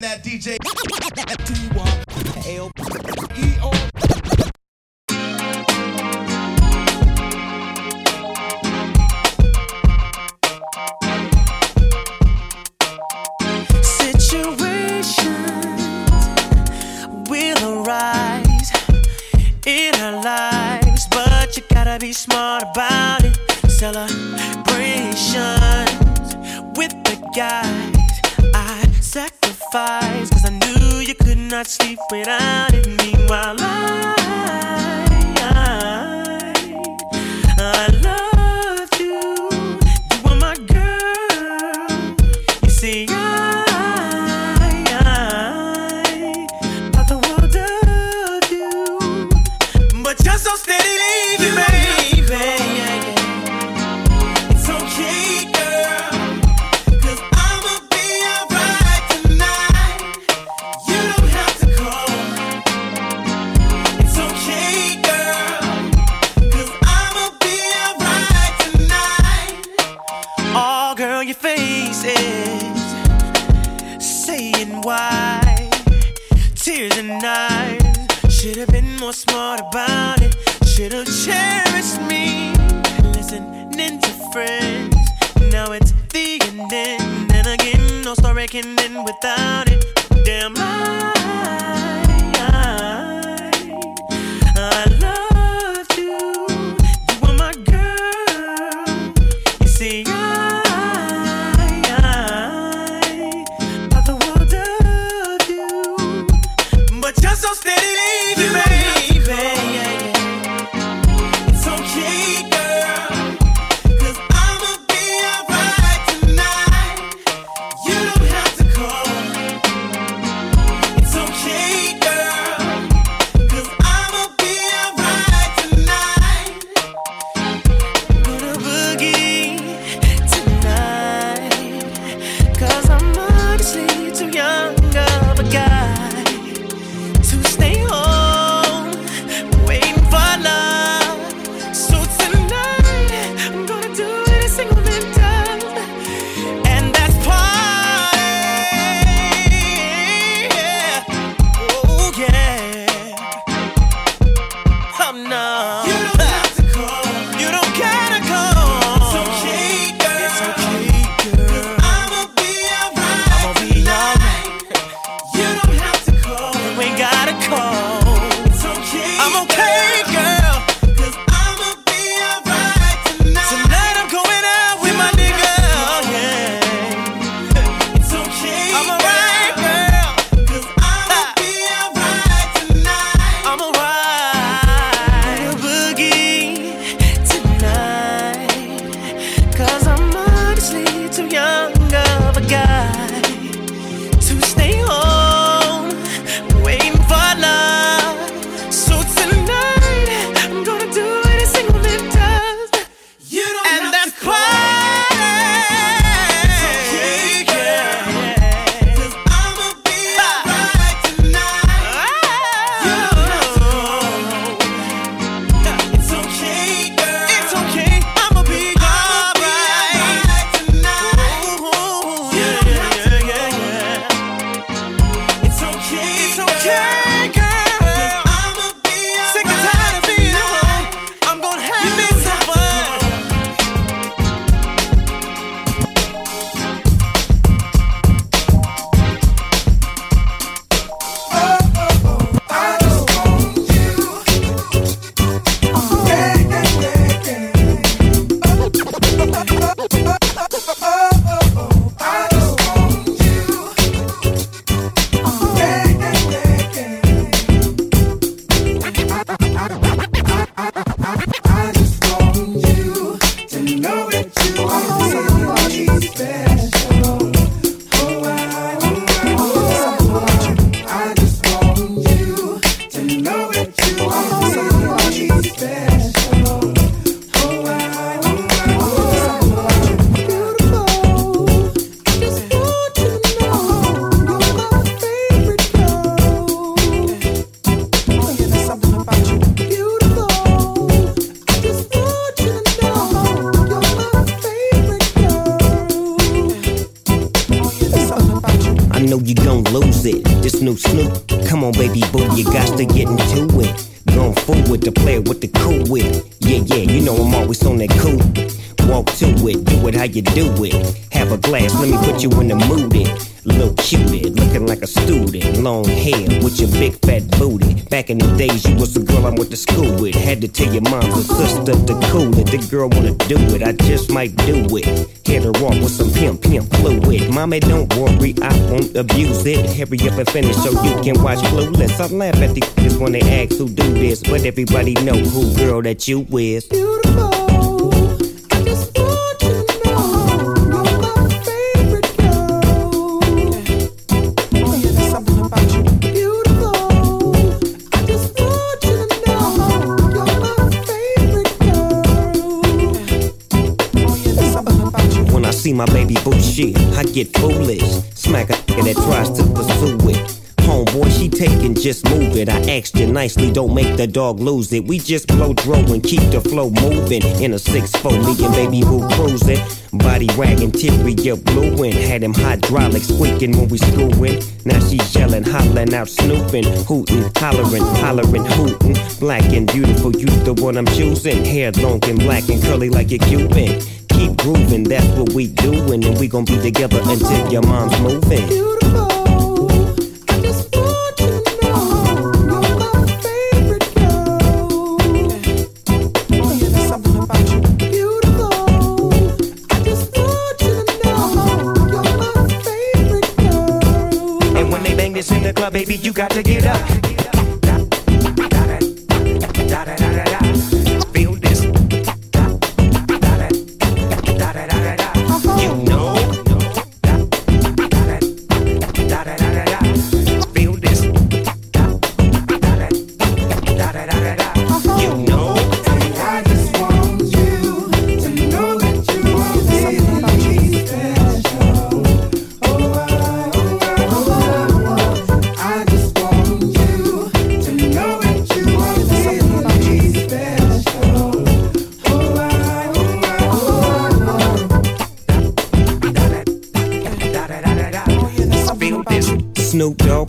that DJ. Could not how you do it. Have a glass, let me put you in the mood. It. Little cutie, looking like a student. Long hair with your big fat booty. Back in the days, you was the girl I went to school with. Had to tell your mom or sister to cool it. The girl wanna do it, I just might do it. Hit her off with some pimp, pimp fluid. Mommy, don't worry, I won't abuse it. Hurry up and finish so you can watch Clueless. I laugh at these when they ask who do this, but everybody know who girl that you is. Beautiful. My baby boo shit, I get foolish. Smack a that tries to pursue it. Homeboy, she taking, just move it. I asked you nicely, don't make the dog lose it. We just blow throw and keep the flow moving. In a 6-4, me and baby boo cruising. Body wagging, teary, you blueing. Had him hydraulic squeaking when we screwing. Now she's yelling, hollering out, snooping, hooting, hollering, hollering, hooting. Black and beautiful, you the one I'm choosing. Hair long and black and curly like a Cuban keep grooving, that's what we doing, and we gon' be together until your mom's moving. Beautiful. in the club, baby, you got to get up.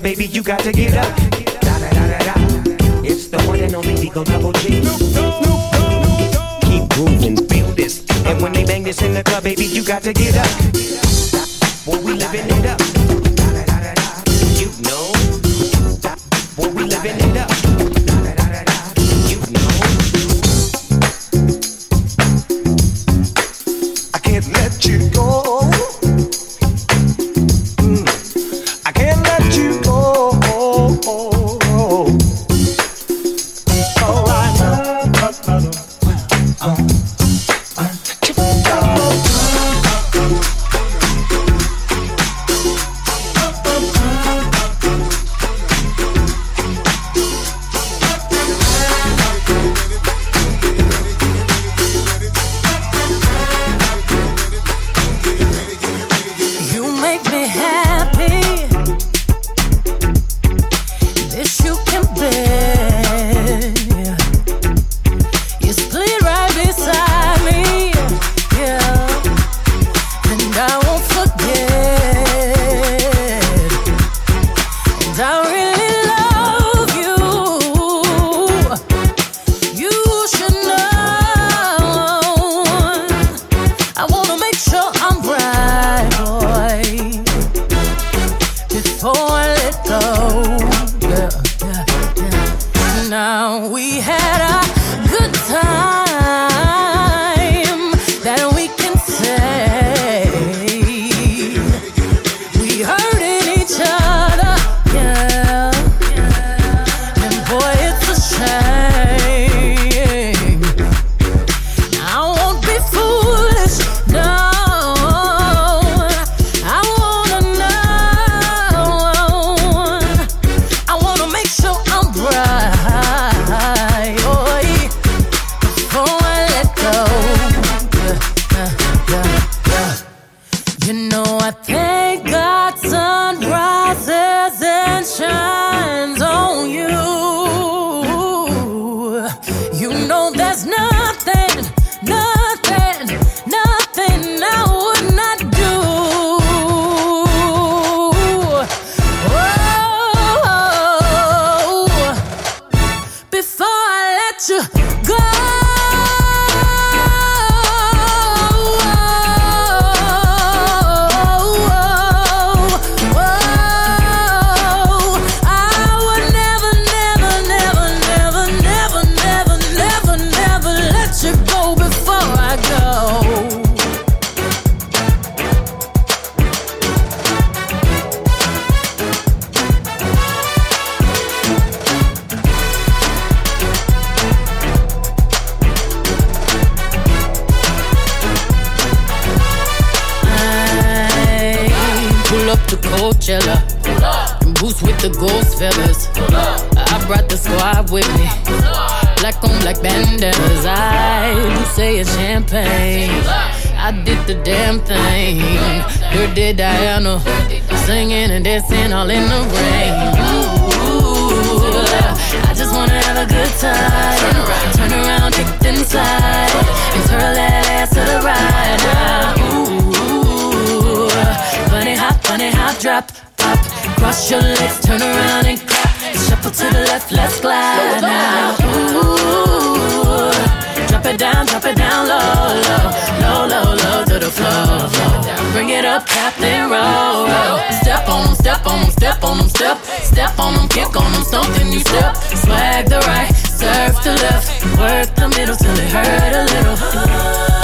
Club, baby, you got to get up. Da da da da da. It's the one and only Eagle Double G. Keep grooving, feel this. And when they bang this in the club, baby, you got to get up. Boy, we living it up. Each other the ghost fellas. I brought the squad with me. Black on black bandanas. I do say it's champagne. I did the damn thing. Dirty Diana. Singing and dancing all in the rain. Ooh, I just wanna have a good time. Turn around, turn around, kick inside. And twirl that ass to the right. Ooh, bunny hop, bunny hop, drop. Cross your legs, turn around and clap. Shuffle to the left, let's glide now. Ooh, drop it down, drop it down low, low, low, low, low to the floor, floor. Bring it up, Captain Roll, roll. Step on them, step on them, step on them, step, step on them, kick on them, stomp then you step. Swag the right, surf the left, work the middle till it hurt a little.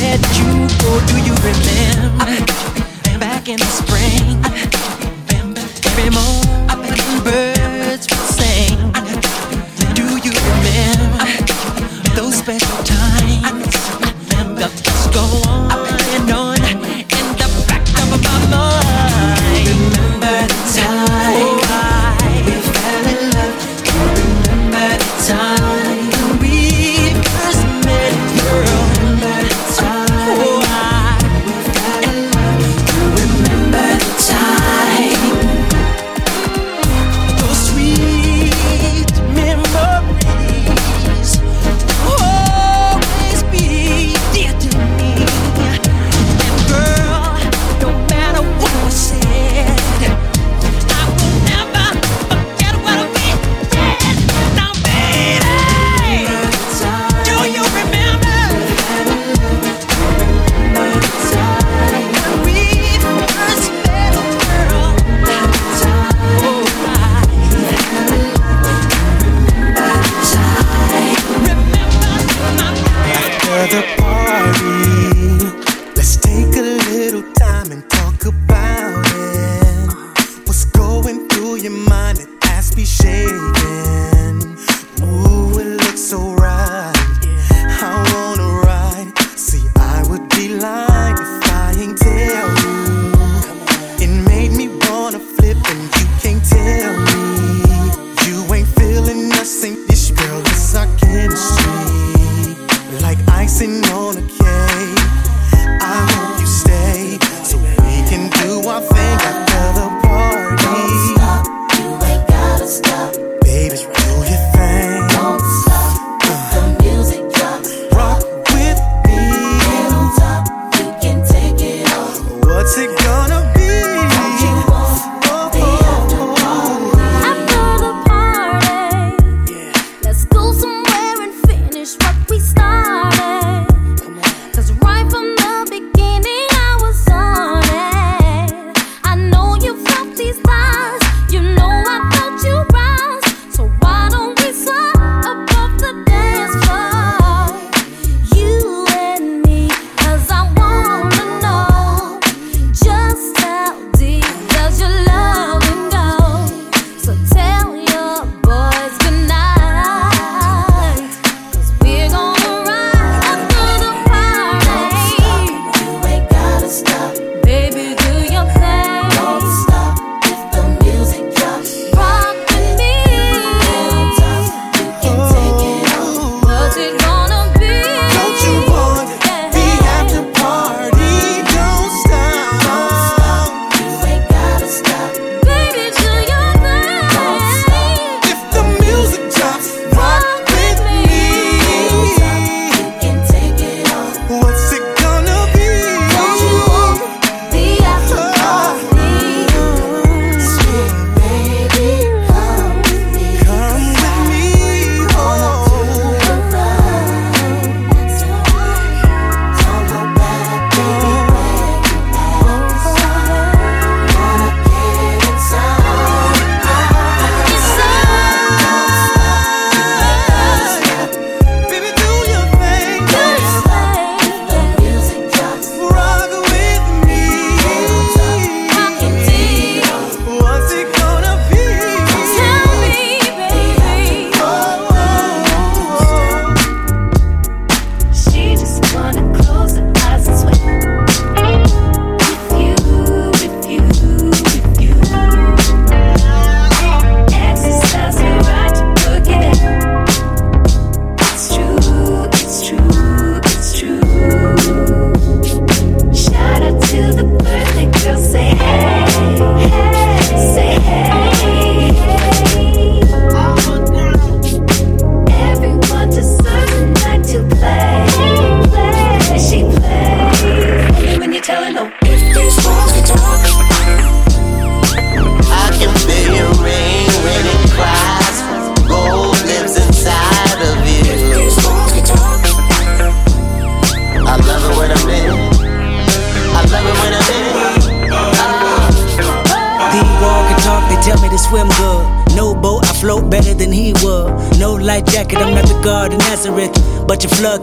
that you go, do you remember? Back in the spring, every morning birds would sing. Do you remember those special times? Let's go on.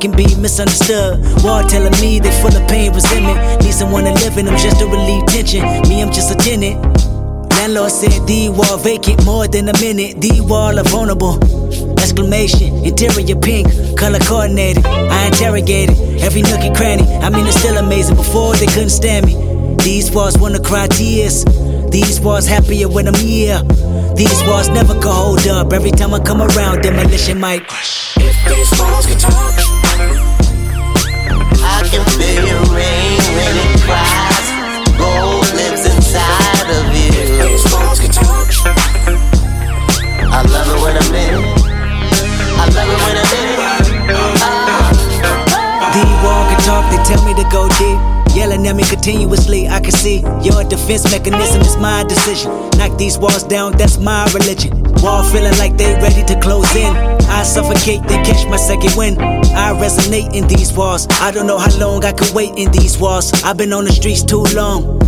Can be misunderstood. Wall telling me they full of pain, resentment. Need someone to live in them just to relieve tension. Me, I'm just a tenant. Landlord said the wall vacant more than a minute. The wall are vulnerable. Exclamation, interior pink, color coordinated. I interrogated every nook and cranny. I mean, it's still amazing. Before they couldn't stand me. These walls wanna cry tears. These walls happier when I'm here. These walls never can hold up. Every time I come around, demolition might. If these walls could talk, I can feel your rain when it cries. Gold lives inside of you. I love it when I'm in. I love it when I'm in. Ah. The wall can talk, they tell me to go deep. Yelling at me continuously, I can see your defense mechanism is my decision. Knock these walls down, that's my religion. Wall feeling like they ready to close in. I suffocate, then catch my second wind. I resonate in these walls. I don't know how long I could wait in these walls. I've been on the streets too long.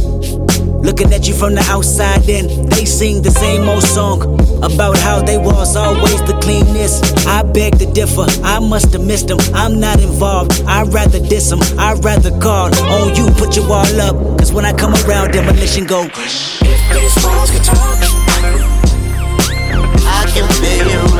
Looking at you from the outside in, they sing the same old song about how they was always the cleanest. I beg to differ, I must have missed them. I'm not involved, I'd rather diss them. I'd rather call on you, put your wall up. Cause when I come around, demolition go. If these walls could talk, I can feel